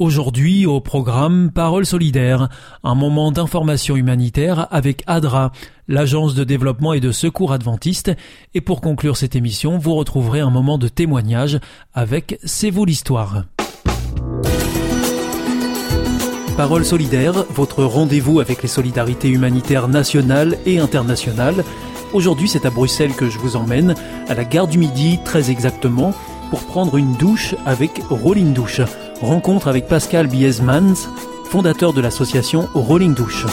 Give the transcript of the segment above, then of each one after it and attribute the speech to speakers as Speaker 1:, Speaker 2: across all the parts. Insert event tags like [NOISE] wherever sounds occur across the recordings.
Speaker 1: Aujourd'hui au programme Parole solidaire, un moment d'information humanitaire avec ADRA, l'agence de développement et de secours adventiste, et pour conclure cette émission, vous retrouverez un moment de témoignage avec C'est vous l'histoire. Parole solidaire, votre rendez-vous avec les solidarités humanitaires nationales et internationales. Aujourd'hui, c'est à Bruxelles que je vous emmène, à la gare du Midi très exactement, pour prendre une douche avec Rolling Douche rencontre avec Pascal Biesmans, fondateur de l'association Rolling Douche.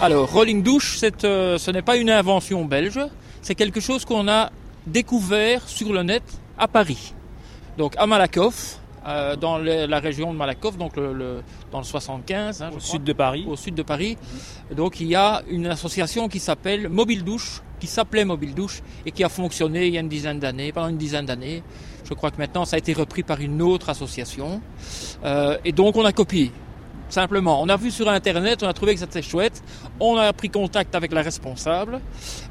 Speaker 2: Alors, Rolling Douche, euh, ce n'est pas une invention belge, c'est quelque chose qu'on a découvert sur le net à Paris. Donc à Malakoff, euh, dans la région de Malakoff, donc le, dans le 75,
Speaker 3: hein, au sud de Paris.
Speaker 2: Au sud de Paris. Donc il y a une association qui s'appelle Mobile Douche, qui s'appelait Mobile Douche et qui a fonctionné il y a une dizaine d'années, pendant une dizaine d'années. Je crois que maintenant ça a été repris par une autre association. Euh, et donc on a copié. Simplement, on a vu sur Internet, on a trouvé que c'était chouette. On a pris contact avec la responsable,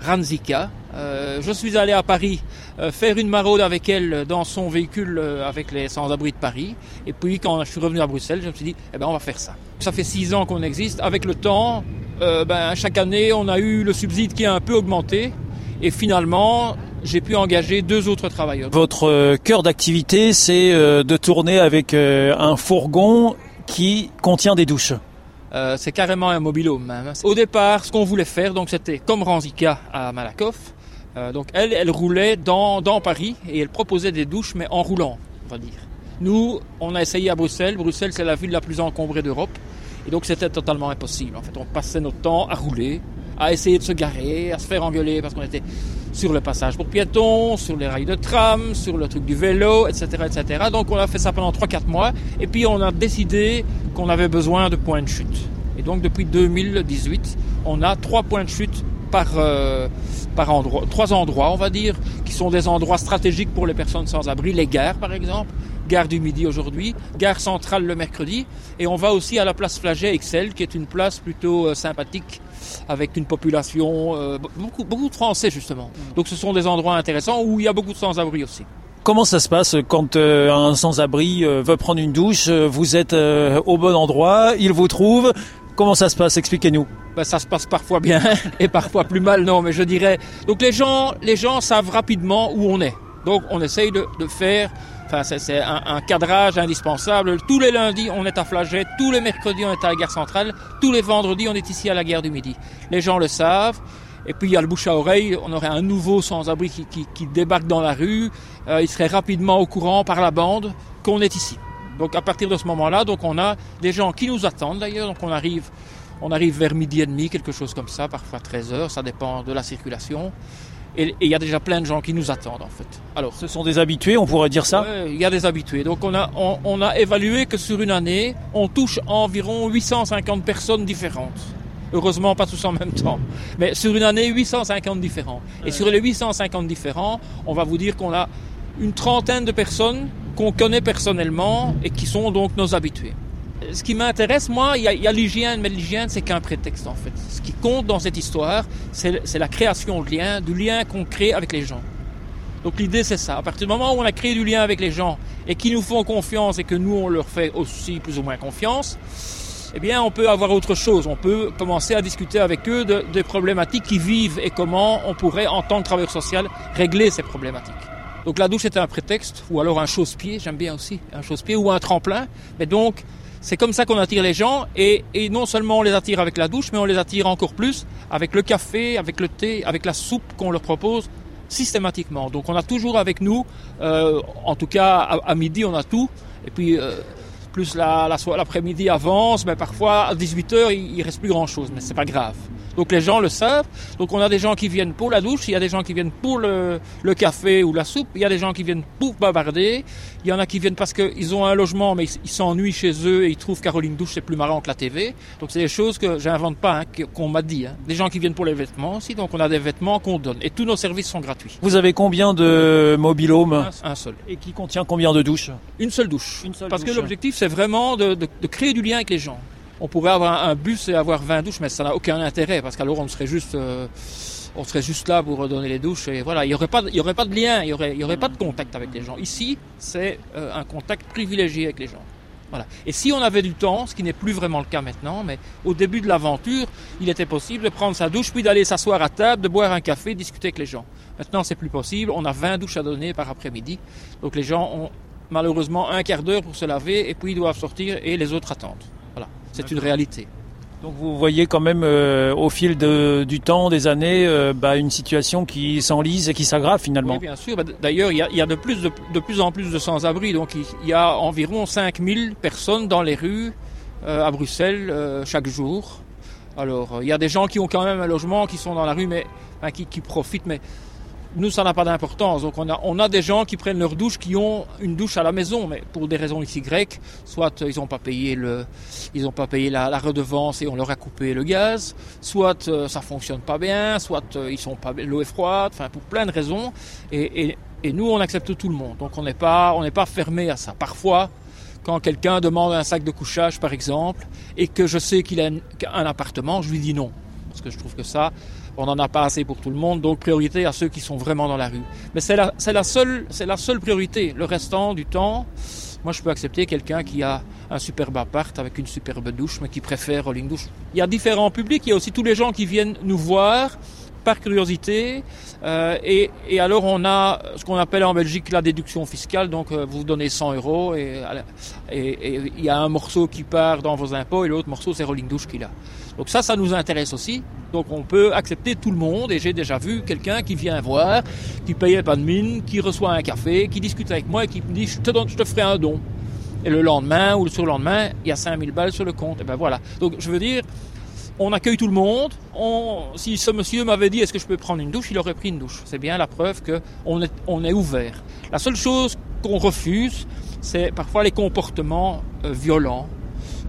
Speaker 2: Ranzika. Euh, je suis allé à Paris euh, faire une maraude avec elle dans son véhicule euh, avec les sans-abri de Paris. Et puis quand je suis revenu à Bruxelles, je me suis dit, eh ben on va faire ça. Ça fait six ans qu'on existe. Avec le temps, ben, chaque année, on a eu le subside qui a un peu augmenté. Et finalement, j'ai pu engager deux autres travailleurs.
Speaker 3: Votre cœur d'activité, c'est de tourner avec un fourgon qui contient des douches.
Speaker 2: Euh, c'est carrément un mobilhome même. Au départ, ce qu'on voulait faire, donc c'était comme Ranzika à Malakoff. Euh, donc elle, elle roulait dans, dans Paris et elle proposait des douches, mais en roulant, on va dire. Nous, on a essayé à Bruxelles. Bruxelles, c'est la ville la plus encombrée d'Europe. Et donc c'était totalement impossible. En fait, on passait notre temps à rouler, à essayer de se garer, à se faire engueuler parce qu'on était sur le passage pour piétons, sur les rails de tram, sur le truc du vélo, etc. etc. Donc on a fait ça pendant 3-4 mois et puis on a décidé qu'on avait besoin de points de chute. Et donc depuis 2018, on a trois points de chute par, euh, par endroit, trois endroits, on va dire, qui sont des endroits stratégiques pour les personnes sans abri, les gares par exemple, gare du Midi aujourd'hui, gare centrale le mercredi, et on va aussi à la place Flaget Excel, qui est une place plutôt euh, sympathique avec une population, euh, beaucoup, beaucoup de Français justement. Donc ce sont des endroits intéressants où il y a beaucoup de sans-abri aussi.
Speaker 3: Comment ça se passe quand euh, un sans-abri veut prendre une douche Vous êtes au bon endroit, il vous trouve. Comment ça se passe? Expliquez-nous.
Speaker 2: Ben, ça se passe parfois bien [LAUGHS] et parfois plus mal, non, mais je dirais. Donc les gens, les gens savent rapidement où on est. Donc on essaye de, faire Enfin, c'est un, cadrage indispensable. Tous les lundis, on est à Flaget. Tous les mercredis, on est à la gare centrale. Tous les vendredis, on est ici à la gare du Midi. Les gens le savent. Et puis il y a le bouche à oreille, on aurait un nouveau sans-abri qui, débarque dans la rue, euh, il serait rapidement au courant par la bande qu'on est ici. Donc à partir de ce moment-là, donc on a des gens qui nous attendent d'ailleurs, donc on arrive, on arrive vers midi et demi, quelque chose comme ça, parfois 13 heures, ça dépend de la circulation. Et il y a déjà plein de gens qui nous attendent en fait.
Speaker 3: Alors, ce sont des habitués, on pourrait dire ça
Speaker 2: Il y a des habitués. Donc on a, on, a évalué que sur une année, on touche environ 850 personnes différentes. Heureusement, pas tous en même temps. Mais sur une année, 850 différents. Et sur les 850 différents, on va vous dire qu'on a une trentaine de personnes qu'on connaît personnellement et qui sont donc nos habitués ce qui m'intéresse, moi, il y a, l'hygiène, mais l'hygiène, c'est qu'un prétexte, en fait. Ce qui compte dans cette histoire, c'est la création de lien, du lien qu'on crée avec les gens. Donc l'idée, c'est ça. À partir du moment où on a créé du lien avec les gens et qui nous font confiance et que nous, on leur fait aussi plus ou moins confiance, eh bien, on peut avoir autre chose. On peut commencer à discuter avec eux de, des problématiques qu'ils vivent et comment on pourrait, en tant que travailleur social, régler ces problématiques. Donc la douche est un prétexte, ou alors un chausse-pied, j'aime bien aussi, un chausse-pied ou un tremplin. Mais donc, c'est comme ça qu'on attire les gens et, non seulement on les attire avec la douche, mais on les attire encore plus avec le café, avec le thé, avec la soupe qu'on leur propose systématiquement. Donc on a toujours avec nous, euh, en tout cas à, midi on a tout, et puis euh, plus l'après-midi la, avance, mais parfois à 18h il, il reste plus grand-chose, mais c'est pas grave. Donc les gens le savent. Donc on a des gens qui viennent pour la douche, il y a des gens qui viennent pour le, café ou la soupe, il y a des gens qui viennent pour bavarder, il y en a qui viennent parce qu'ils ont un logement mais ils s'ennuient chez eux et ils trouvent Caroline Douche c'est plus marrant que la TV. Donc c'est des choses que j'invente pas, hein, qu'on m'a dit. Hein. Des gens qui viennent pour les vêtements aussi, donc on a des vêtements qu'on donne. Et tous nos services sont gratuits.
Speaker 3: Vous avez combien de mobilhomes?
Speaker 2: Un, seul.
Speaker 3: Et qui contient combien de douches?
Speaker 2: Une seule douche. parce que l'objectif c'est vraiment de créer du lien avec les gens on pourrait avoir un, bus et avoir 20 douches, mais ça n'a aucun intérêt parce qu'alors on serait juste, euh, on serait juste là pour redonner les douches et voilà, il n'y aurait pas, il aurait pas de lien, il y aurait, il y aurait pas de contact avec les gens. Ici, c'est euh, un contact privilégié avec les gens. Voilà. Et si on avait du temps, ce qui n'est plus vraiment le cas maintenant, mais au début de l'aventure, il était possible de prendre sa douche, puis d'aller s'asseoir à table, de boire un café, discuter avec les gens. Maintenant, c'est plus possible. On a 20 douches à donner par après-midi. Donc les gens ont malheureusement un quart d'heure pour se laver et puis ils doivent sortir et les autres attendent. C'est une réalité.
Speaker 3: Donc vous voyez quand même euh, au fil du temps, des années, euh, bah, une situation qui s'enlise et qui s'aggrave finalement. Oui,
Speaker 2: bien sûr. Bah, d'ailleurs, il y a, de, plus, de, plus en plus de sans-abri. Donc il y a environ 5000 personnes dans les rues euh, à Bruxelles chaque jour. Alors il y a des gens qui ont quand même un logement, qui sont dans la rue, mais qui, qui profitent. Mais nous, ça n'a pas d'importance. Donc, on a, on a des gens qui prennent leur douche, qui ont une douche à la maison, mais pour des raisons XY, soit ils n'ont pas payé le, ils ont pas payé la, redevance et on leur a coupé le gaz, soit euh, ça fonctionne pas bien, soit euh, ils sont pas, l'eau est froide, enfin, pour plein de raisons. Et, et, et nous, on accepte tout le monde. Donc, on n'est pas, on n'est pas fermé à ça. Parfois, quand quelqu'un demande un sac de couchage, par exemple, et que je sais qu'il a un appartement, je lui dis non. Parce que je trouve que ça, on n'en a pas assez pour tout le monde, donc priorité à ceux qui sont vraiment dans la rue. Mais c'est la, la, seule, la priorité. Le restant du temps, moi je peux accepter quelqu'un qui a un superbe appart avec une superbe douche, mais qui préfère Rolling Douche. Il y a différents publics, il y a aussi tous les gens qui viennent nous voir par curiosité. Euh, et, alors on a ce qu'on appelle en Belgique la déduction fiscale. Donc euh, vous donnez 100 euros et il y a un morceau qui part dans vos impôts et l'autre morceau c'est Rolling Douche qu'il a. Donc ça, ça nous intéresse aussi. Donc on peut accepter tout le monde et j'ai déjà vu quelqu'un qui vient voir, qui payait pas de mine, qui reçoit un café, qui discute avec moi et qui me dit je te, ferai un don. Et le lendemain ou le surlendemain, il y a 5000 balles sur le compte. Et ben voilà. Donc je veux dire, on accueille tout le monde. On, si ce monsieur m'avait dit est-ce que je peux prendre une douche, il aurait pris une douche. C'est bien la preuve qu'on est, on est ouvert. La seule chose qu'on refuse, c'est parfois les comportements euh, violents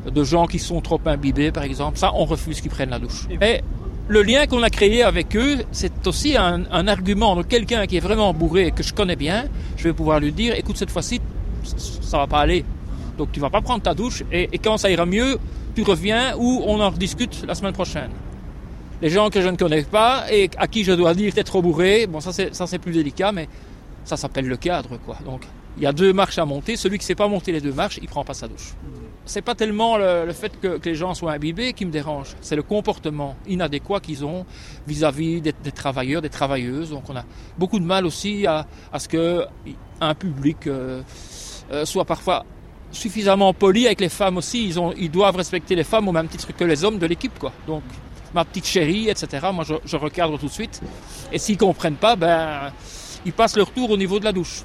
Speaker 2: de gens qui sont trop imbibés, par exemple. Ça, on refuse qu'ils prennent la douche. Mais le lien qu'on a créé avec eux, c'est aussi un, argument. de quelqu'un qui est vraiment bourré et que je connais bien, je vais pouvoir lui dire, écoute, cette fois-ci, ça va pas aller. Donc tu vas pas prendre ta douche et, quand ça ira mieux, tu reviens ou on en rediscute la semaine prochaine. Les gens que je ne connais pas et à qui je dois dire t'es trop bourré, bon ça c'est ça c'est plus délicat, mais ça s'appelle le cadre quoi. Donc il y a deux marches à monter. Celui qui sait pas monter les deux marches, il prend pas sa douche c'est pas tellement le, fait que, les gens soient imbibés qui me dérange, c'est le comportement inadéquat qu'ils ont vis-à-vis des, travailleurs, des travailleuses. Donc on a beaucoup de mal aussi à, ce que un public euh, euh, soit parfois suffisamment poli avec les femmes aussi. Ils, doivent respecter les femmes au même titre que les hommes de l'équipe. Donc ma petite chérie, etc. Moi, je, je recadre tout de suite. Et s'ils comprennent pas, ben, ils passent leur tour au niveau de la douche.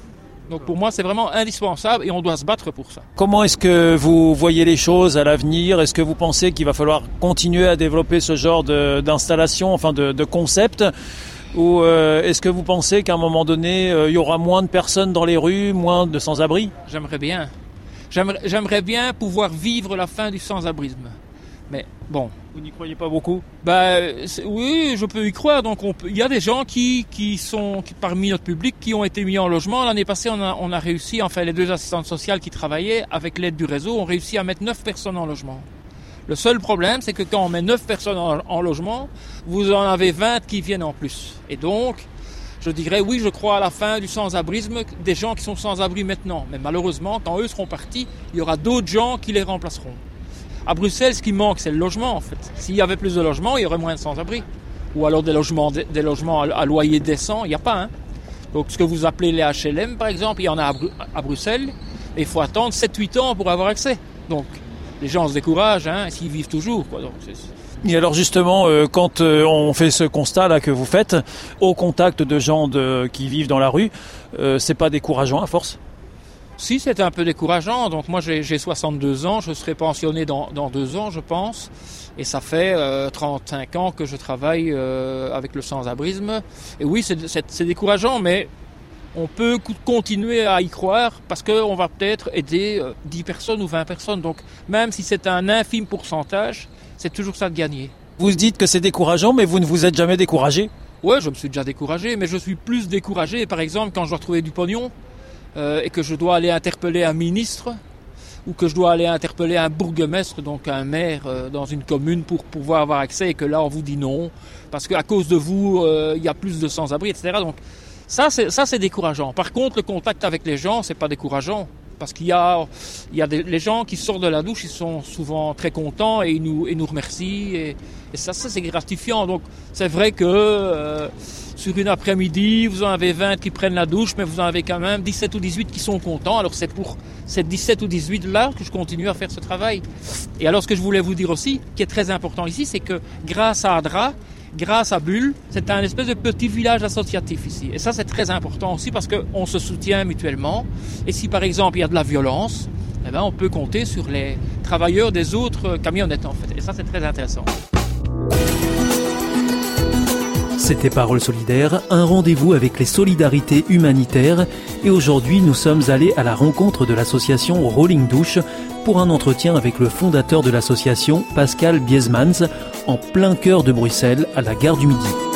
Speaker 2: Donc pour moi, c'est vraiment indispensable et on doit se battre pour ça.
Speaker 3: Comment est-ce que vous voyez les choses à l'avenir? Est-ce que vous pensez qu'il va falloir continuer à développer ce genre d'installation, enfin de, de concept? Ou euh, est-ce que vous pensez qu'à un moment donné, euh, il y aura moins de personnes dans les rues, moins de sans-abri?
Speaker 2: J'aimerais bien. J'aimerais bien pouvoir vivre la fin du sans-abrisme. Mais bon.
Speaker 3: Vous n'y croyez pas beaucoup
Speaker 2: bah, Oui, je peux y croire. Donc il y a des gens qui, sont parmi notre public qui ont été mis en logement. L'année passée, on a, réussi, enfin les deux assistantes sociales qui travaillaient avec l'aide du réseau, ont réussi à mettre neuf personnes en logement. Le seul problème, c'est que quand on met neuf personnes en, logement, vous en avez 20 qui viennent en plus. Et donc, je dirais oui, je crois à la fin du sans-abrisme, des gens qui sont sans-abri maintenant. Mais malheureusement, quand eux seront partis, il y aura d'autres gens qui les remplaceront. À Bruxelles, ce qui manque, c'est le logement, en fait. S'il y avait plus de logements, il y aurait moins de sans-abri. Ou alors des logements, à loyer décent, il n'y a pas. Hein. Donc, ce que vous appelez les HLM, par exemple, il y en a à, Bruxelles. Et il faut attendre 7-8 ans pour avoir accès. Donc, les gens se découragent, hein, s'ils vivent toujours.
Speaker 3: Et alors justement, euh, quand euh, on fait ce constat là que vous faites, au contact de gens qui vivent dans la rue, euh, c'est pas décourageant à force?
Speaker 2: Si, c'est un peu décourageant. Donc moi, j'ai 62 ans, je serai pensionné dans, dans, deux ans, je pense. Et ça fait 35 ans que je travaille avec le sans-abrisme. Et oui, c'est décourageant, mais on peut continuer à y croire parce qu'on va peut-être aider 10 personnes ou 20 personnes. Donc même si c'est un infime pourcentage, c'est toujours ça de gagner.
Speaker 3: Vous dites que c'est décourageant, mais vous ne vous êtes jamais découragé?
Speaker 2: Ouais, je me suis déjà découragé, mais je suis plus découragé, par exemple, quand je dois trouver du pognon euh, et que je dois aller interpeller un ministre ou que je dois aller interpeller un bourgmestre, donc un maire euh, dans une commune pour pouvoir avoir accès et que là on vous dit non parce qu'à cause de vous euh, il y a plus de sans-abri, etc. Donc ça c'est ça c'est décourageant. Par contre, le contact avec les gens c'est pas décourageant parce qu'il y a, il y a des, les gens qui sortent de la douche, ils sont souvent très contents et ils nous, ils nous remercient. Et, et ça, ça c'est gratifiant. Donc c'est vrai que euh, sur une après-midi, vous en avez 20 qui prennent la douche, mais vous en avez quand même 17 ou 18 qui sont contents. Alors c'est pour ces 17 ou 18 là que je continue à faire ce travail. Et alors ce que je voulais vous dire aussi, qui est très important ici, c'est que grâce à Adra, grâce à Bulle, c'est un espèce de petit village associatif ici. Et ça, c'est très important aussi parce qu'on se soutient mutuellement. Et si par exemple il y a de la violence, eh ben, on peut compter sur les travailleurs des autres camionnettes en fait. Et ça, c'est très intéressant.
Speaker 1: C'était Parole solidaire, un rendez-vous avec les solidarités humanitaires. Et aujourd'hui, nous sommes allés à la rencontre de l'association Rolling Douche pour un entretien avec le fondateur de l'association, Pascal Biesmans, en plein cœur de Bruxelles, à la gare du Midi.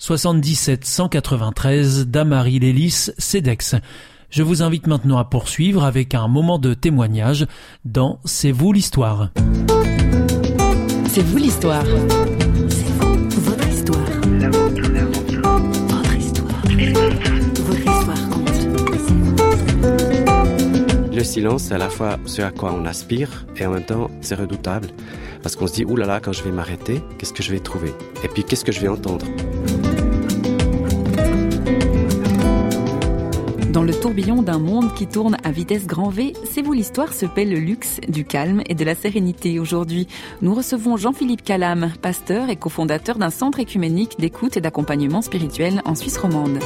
Speaker 1: 77 193 Damary Lélis, CEDEX. Je vous invite maintenant à poursuivre avec un moment de témoignage dans C'est vous l'histoire.
Speaker 4: C'est vous l'histoire. C'est vous, votre histoire. Votre histoire. Votre histoire
Speaker 5: compte. Le silence, c'est à la fois ce à quoi on aspire et en même temps, c'est redoutable. Parce qu'on se dit, oulala, là là, quand je vais m'arrêter, qu'est-ce que je vais trouver? Et puis, qu'est-ce que je vais entendre?
Speaker 4: Dans le tourbillon d'un monde qui tourne à vitesse grand V, C'est vous l'histoire se paie le luxe du calme et de la sérénité. Aujourd'hui, nous recevons Jean-Philippe Calam, pasteur et cofondateur d'un centre écuménique d'écoute et d'accompagnement spirituel en Suisse romande.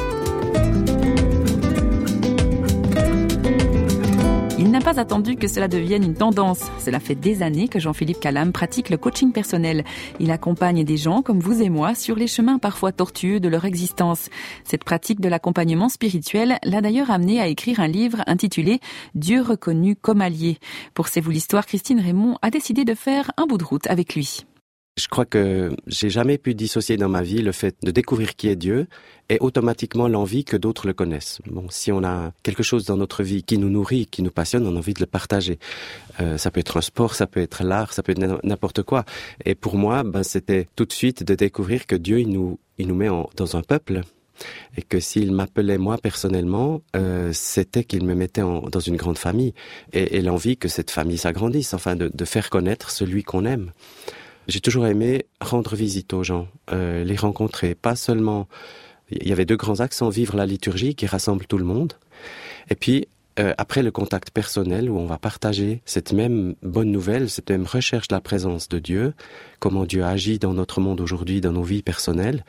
Speaker 4: Pas attendu que cela devienne une tendance. Cela fait des années que Jean-Philippe Calam pratique le coaching personnel. Il accompagne des gens comme vous et moi sur les chemins parfois tortueux de leur existence. Cette pratique de l'accompagnement spirituel l'a d'ailleurs amené à écrire un livre intitulé Dieu reconnu comme allié. Pour C'est vous l'histoire, Christine Raymond a décidé de faire un bout de route avec lui.
Speaker 5: Je crois que j'ai jamais pu dissocier dans ma vie le fait de découvrir qui est Dieu et automatiquement l'envie que d'autres le connaissent. Bon, si on a quelque chose dans notre vie qui nous nourrit, qui nous passionne, on a envie de le partager. Euh, ça peut être un sport, ça peut être l'art, ça peut être n'importe quoi. Et pour moi, ben, c'était tout de suite de découvrir que Dieu, il nous, il nous met dans un peuple et que s'il m'appelait moi personnellement, euh, c'était qu'il me mettait dans une grande famille et, et l'envie que cette famille s'agrandisse, enfin de, de faire connaître celui qu'on aime. J'ai toujours aimé rendre visite aux gens, euh, les rencontrer, pas seulement. Il y avait deux grands axes vivre la liturgie qui rassemble tout le monde, et puis euh, après le contact personnel où on va partager cette même bonne nouvelle, cette même recherche de la présence de Dieu, comment Dieu agit dans notre monde aujourd'hui, dans nos vies personnelles.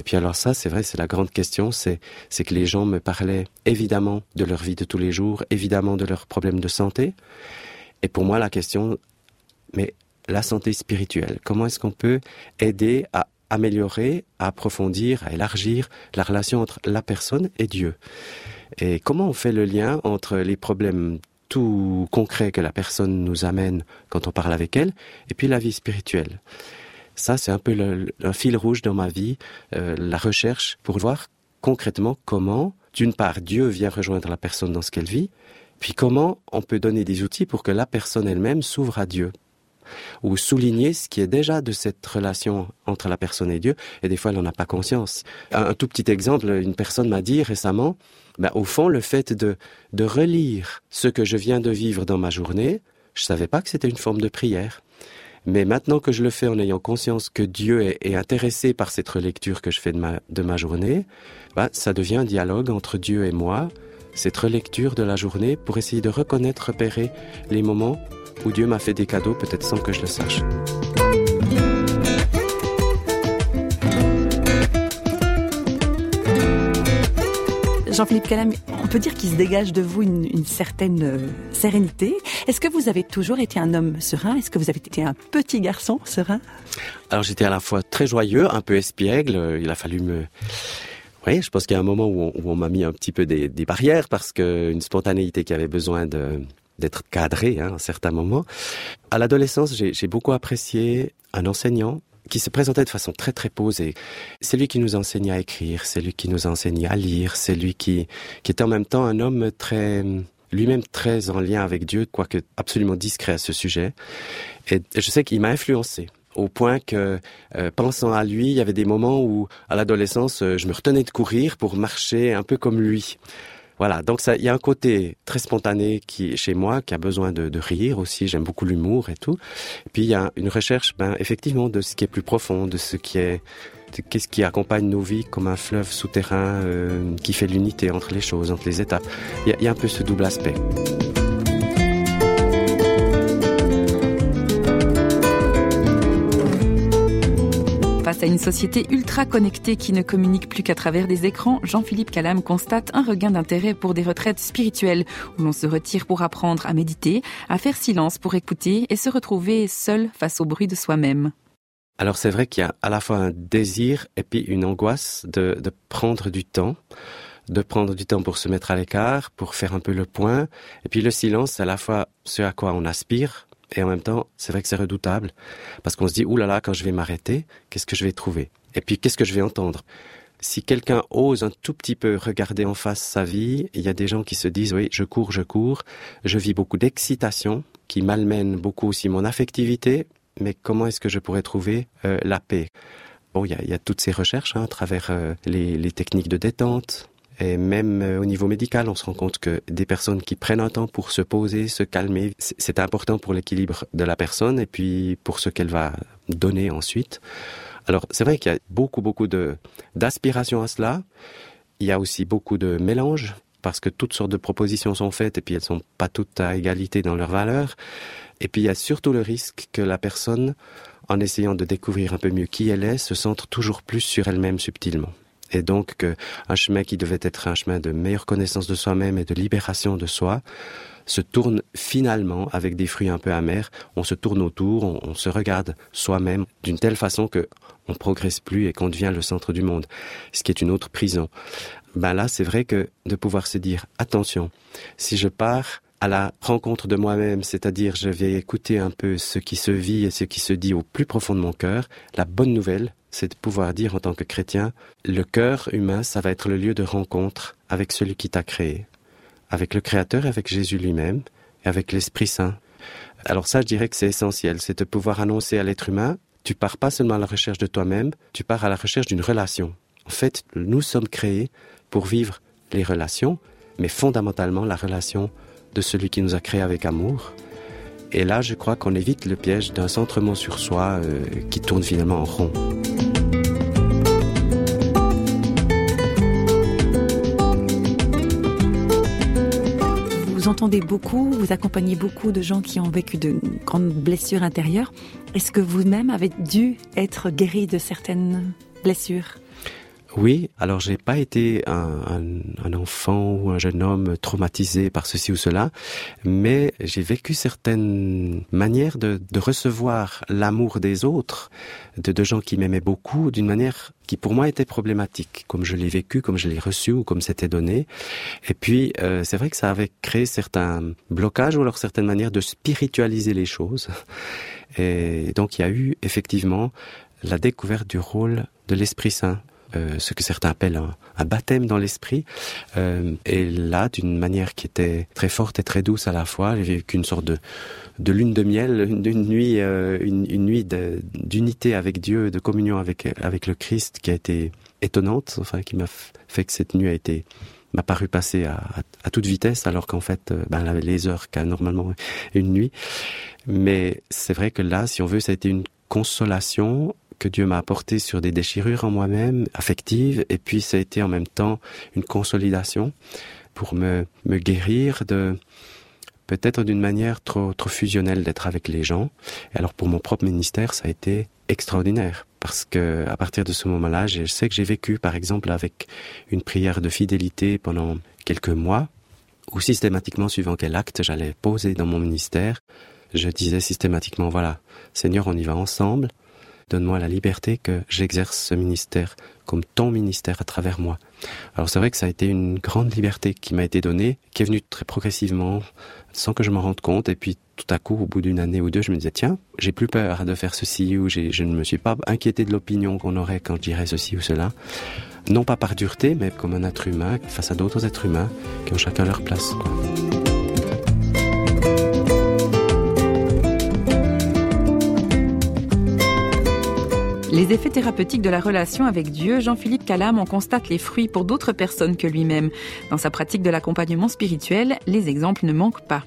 Speaker 5: Et puis alors ça, c'est vrai, c'est la grande question, c'est que les gens me parlaient évidemment de leur vie de tous les jours, évidemment de leurs problèmes de santé. Et pour moi, la question mais la santé spirituelle. Comment est-ce qu'on peut aider à améliorer, à approfondir, à élargir la relation entre la personne et Dieu? Et comment on fait le lien entre les problèmes tout concrets que la personne nous amène quand on parle avec elle et puis la vie spirituelle? Ça, c'est un peu le, un fil rouge dans ma vie, euh, la recherche pour voir concrètement comment, d'une part, Dieu vient rejoindre la personne dans ce qu'elle vit, puis comment on peut donner des outils pour que la personne elle-même s'ouvre à Dieu ou souligner ce qui est déjà de cette relation entre la personne et Dieu, et des fois elle n'en a pas conscience. Un, tout petit exemple, une personne m'a dit récemment, ben, au fond, le fait de, de relire ce que je viens de vivre dans ma journée, je savais pas que c'était une forme de prière. Mais maintenant que je le fais en ayant conscience que Dieu est, est intéressé par cette relecture que je fais de ma, de ma journée, ben, ça devient un dialogue entre Dieu et moi, cette relecture de la journée pour essayer de reconnaître, repérer les moments où Dieu m'a fait des cadeaux peut-être sans que je le sache.
Speaker 4: Jean-Philippe Calam, on peut dire qu'il se dégage de vous une, une certaine euh, sérénité. Est-ce que vous avez toujours été un homme serein? Est-ce que vous avez été un petit garçon serein?
Speaker 5: Alors j'étais à la fois très joyeux, un peu espiègle. Il a fallu me... Oui, je pense qu'il y a un moment où on, où on m'a mis un petit peu des, des barrières parce qu'une spontanéité qui avait besoin de, d'être cadré hein, à un certain moment. À l'adolescence, j'ai beaucoup apprécié un enseignant qui se présentait de façon très très posée. C'est lui qui nous enseignait à écrire, c'est lui qui nous enseignait à lire, c'est lui qui, qui était en même temps un homme très lui-même très en lien avec Dieu, quoique absolument discret à ce sujet. Et je sais qu'il m'a influencé au point que, euh, pensant à lui, il y avait des moments où, à l'adolescence, euh, je me retenais de courir pour marcher un peu comme lui. Voilà, donc il y a un côté très spontané qui chez moi, qui a besoin de, rire aussi. J'aime beaucoup l'humour et tout. Et puis il y a une recherche, ben effectivement, de ce qui est plus profond, de ce qui est, qu'est-ce qui accompagne nos vies comme un fleuve souterrain euh, qui fait l'unité entre les choses, entre les étapes. Il y a un peu ce double aspect.
Speaker 4: À une société ultra connectée qui ne communique plus qu'à travers des écrans, Jean-Philippe Calam constate un regain d'intérêt pour des retraites spirituelles où l'on se retire pour apprendre à méditer, à faire silence pour écouter et se retrouver seul face au bruit de soi-même.
Speaker 5: Alors c'est vrai qu'il y a à la fois un désir et puis une angoisse de, de prendre du temps de prendre du temps pour se mettre à l'écart, pour faire un peu le point. Et puis le silence, c'est à la fois ce à quoi on aspire, et en même temps, c'est vrai que c'est redoutable, parce qu'on se dit, oulala, là là, quand je vais m'arrêter, qu'est-ce que je vais trouver? Et puis, qu'est-ce que je vais entendre? Si quelqu'un ose un tout petit peu regarder en face sa vie, il y a des gens qui se disent, oui, je cours, je cours, je vis beaucoup d'excitation, qui malmène beaucoup aussi mon affectivité, mais comment est-ce que je pourrais trouver euh, la paix? Bon, il y a, y a toutes ces recherches hein, à travers euh, les techniques de détente, et même euh, au niveau médical, on se rend compte que des personnes qui prennent un temps pour se poser, se calmer, c'est important pour l'équilibre de la personne et puis pour ce qu'elle va donner ensuite. Alors c'est vrai qu'il y a beaucoup beaucoup d'aspiration à cela. Il y a aussi beaucoup de mélange parce que toutes sortes de propositions sont faites et puis elles sont pas toutes à égalité dans leurs valeurs. Et puis il y a surtout le risque que la personne, en essayant de découvrir un peu mieux qui elle est, se centre toujours plus sur elle-même subtilement et donc qu'un chemin qui devait être un chemin de meilleure connaissance de soi-même et de libération de soi se tourne finalement avec des fruits un peu amers. On se tourne autour, on, on se regarde soi-même d'une telle façon que on progresse plus et qu'on devient le centre du monde, ce qui est une autre prison. Ben là, c'est vrai que de pouvoir se dire attention, si je pars à la rencontre de moi-même, c'est-à-dire je vais écouter un peu ce qui se vit et ce qui se dit au plus profond de mon cœur, la bonne nouvelle, c'est de pouvoir dire en tant que chrétien, le cœur humain, ça va être le lieu de rencontre avec celui qui t'a créé, avec le Créateur, avec Jésus lui-même et avec l'Esprit Saint. Alors ça, je dirais que c'est essentiel, c'est de pouvoir annoncer à l'être humain, tu pars pas seulement à la recherche de toi-même, tu pars à la recherche d'une relation. En fait, nous sommes créés pour vivre les relations, mais fondamentalement la relation de celui qui nous a créé avec amour. Et là, je crois qu'on évite le piège d'un centrement sur soi euh, qui tourne finalement en rond.
Speaker 4: Vous entendez beaucoup, vous accompagnez beaucoup de gens qui ont vécu de grandes blessures intérieures. Est-ce que vous-même avez dû être guéri de certaines blessures?
Speaker 5: Oui, alors j'ai pas été un, un, un, enfant ou un jeune homme traumatisé par ceci ou cela, mais j'ai vécu certaines manières de, de recevoir l'amour des autres, de, de gens qui m'aimaient beaucoup, d'une manière qui pour moi était problématique, comme je l'ai vécu, comme je l'ai reçu ou comme c'était donné. Et puis euh, c'est vrai que ça avait créé certains blocages ou alors certaines manières de spiritualiser les choses. Et donc il y a eu effectivement la découverte du rôle de l'Esprit Saint euh, ce que certains appellent un, baptême dans l'esprit. Euh, et là, d'une manière qui était très forte et très douce à la fois, j'ai vécu une sorte de, de lune de miel, une, nuit, euh, une, nuit d'unité avec Dieu, de communion avec avec le Christ, qui a été étonnante, enfin qui m'a fait que cette nuit a été m'a paru passer à, toute vitesse, alors qu'en fait, euh, ben, les heures qu'a normalement une nuit. Mais c'est vrai que là, si on veut, ça a été une consolation que Dieu m'a apporté sur des déchirures en moi-même, affectives, et puis ça a été en même temps une consolidation pour me, guérir de peut-être d'une manière trop, trop fusionnelle d'être avec les gens. Alors pour mon propre ministère, ça a été extraordinaire parce que à partir de ce moment-là, je sais que j'ai vécu par exemple avec une prière de fidélité pendant quelques mois ou systématiquement suivant quel acte j'allais poser dans mon ministère, je disais systématiquement voilà, Seigneur, on y va ensemble donne-moi la liberté que j'exerce ce ministère comme ton ministère à travers moi. Alors c'est vrai que ça a été une grande liberté qui m'a été donnée, qui est venue très progressivement, sans que je m'en rende compte, et puis tout à coup, au bout d'une année ou deux, je me disais, tiens, j'ai plus peur de faire ceci, ou je ne me suis pas inquiété de l'opinion qu'on aurait quand je dirais ceci ou cela. Non pas par dureté, mais comme un être humain, face à d'autres êtres humains, qui ont chacun leur place.
Speaker 4: Les effets thérapeutiques de la relation avec Dieu, Jean-Philippe Calam en constate les fruits pour d'autres personnes que lui-même. Dans sa pratique de l'accompagnement spirituel, les exemples ne manquent pas.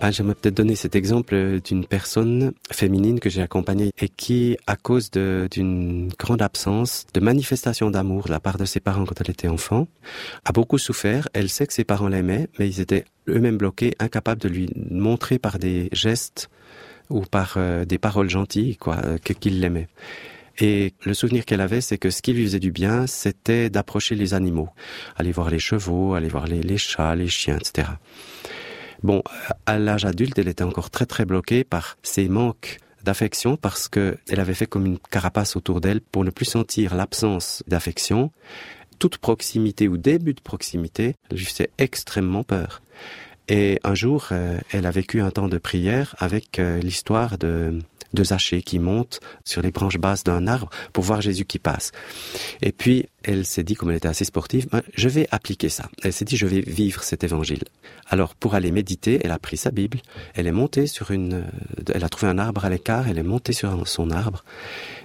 Speaker 5: Ben, J'aimerais peut-être donner cet exemple d'une personne féminine que j'ai accompagnée et qui, à cause d'une grande absence de manifestation d'amour de la part de ses parents quand elle était enfant, a beaucoup souffert. Elle sait que ses parents l'aimaient, mais ils étaient eux-mêmes bloqués, incapables de lui montrer par des gestes ou par euh, des paroles gentilles quoi, euh, qu'ils l'aimaient. Et le souvenir qu'elle avait, c'est que ce qui lui faisait du bien, c'était d'approcher les animaux, aller voir les chevaux, aller voir les, chats, les chiens, etc. Bon, à l'âge adulte, elle était encore très très bloquée par ces manques d'affection parce que elle avait fait comme une carapace autour d'elle pour ne plus sentir l'absence d'affection. Toute proximité ou début de proximité lui faisait extrêmement peur. Et un jour, euh, elle a vécu un temps de prière avec euh, l'histoire de de Zachée qui monte sur les branches basses d'un arbre pour voir Jésus qui passe. Et puis, elle s'est dit, comme elle était assez sportive, je vais appliquer ça. Elle s'est dit, je vais vivre cet évangile. Alors, pour aller méditer, elle a pris sa Bible, elle est montée sur une, elle a trouvé un arbre à l'écart, elle est montée sur son arbre,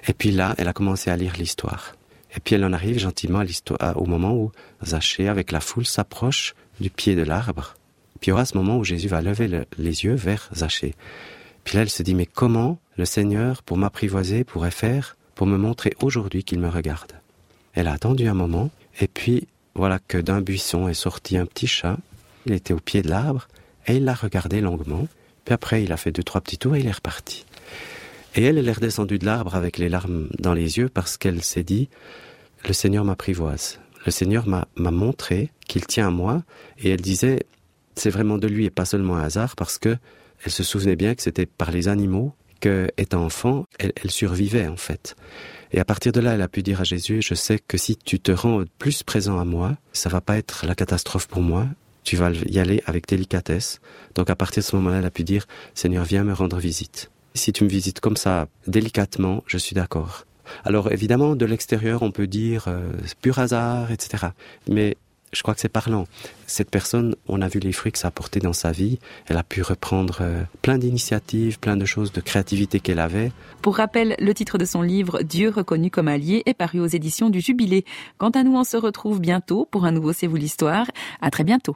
Speaker 5: et puis là, elle a commencé à lire l'histoire. Et puis elle en arrive gentiment à l'histoire, au moment où Zachée, avec la foule, s'approche du pied de l'arbre. Puis il y aura ce moment où Jésus va lever le, les yeux vers Zachée. Puis là, elle se dit, mais comment le Seigneur, pour m'apprivoiser, pourrait faire pour me montrer aujourd'hui qu'il me regarde? Elle a attendu un moment, et puis voilà que d'un buisson est sorti un petit chat. Il était au pied de l'arbre, et il l'a regardé longuement. Puis après, il a fait deux, trois petits tours et il est reparti. Et elle, elle est redescendue de l'arbre avec les larmes dans les yeux parce qu'elle s'est dit, le Seigneur m'apprivoise. Le Seigneur m'a montré qu'il tient à moi, et elle disait, c'est vraiment de lui et pas seulement un hasard parce que elle se souvenait bien que c'était par les animaux que, étant enfant, elle, survivait en fait. Et à partir de là, elle a pu dire à Jésus, je sais que si tu te rends plus présent à moi, ça va pas être la catastrophe pour moi, tu vas y aller avec délicatesse. Donc à partir de ce moment-là, elle a pu dire, Seigneur, viens me rendre visite. Si tu me visites comme ça, délicatement, je suis d'accord. Alors évidemment, de l'extérieur, on peut dire euh, pur hasard, etc. Mais je crois que c'est parlant. Cette personne, on a vu les fruits que ça a porté dans sa vie. Elle a pu reprendre euh, plein d'initiatives, plein de choses de créativité qu'elle avait.
Speaker 4: Pour rappel, le titre de son livre Dieu reconnu comme allié est paru aux éditions du Jubilé. Quant à nous, on se retrouve bientôt pour un nouveau C'est vous l'histoire. À très bientôt.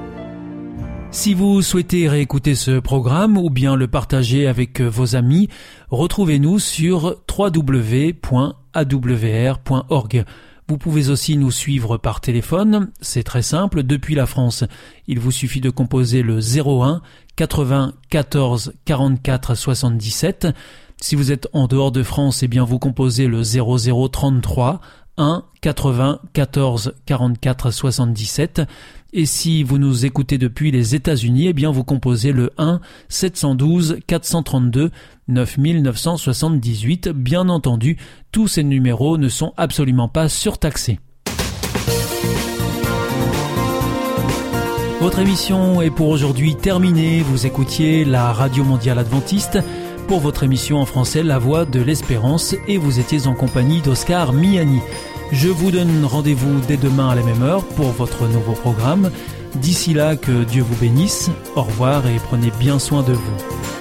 Speaker 1: Si vous souhaitez réécouter ce programme ou bien le partager avec vos amis, retrouvez-nous sur www.awr.org. Vous pouvez aussi nous suivre par téléphone, c'est très simple, depuis la France. Il vous suffit de composer le 01 80 14 44 77. Si vous êtes en dehors de France, eh bien vous composez le 0033 1 80 14 44 77. Et si vous nous écoutez depuis les États-Unis, eh bien vous composez le 1 712 432 9978. Bien entendu, tous ces numéros ne sont absolument pas surtaxés. Votre émission est pour aujourd'hui terminée. Vous écoutiez la Radio Mondiale Adventiste pour votre émission en français La Voix de l'Espérance et vous étiez en compagnie d'Oscar Miani. Je vous donne rendez-vous dès demain à la même heure pour votre nouveau programme. D'ici là, que Dieu vous bénisse. Au revoir et prenez bien soin de vous.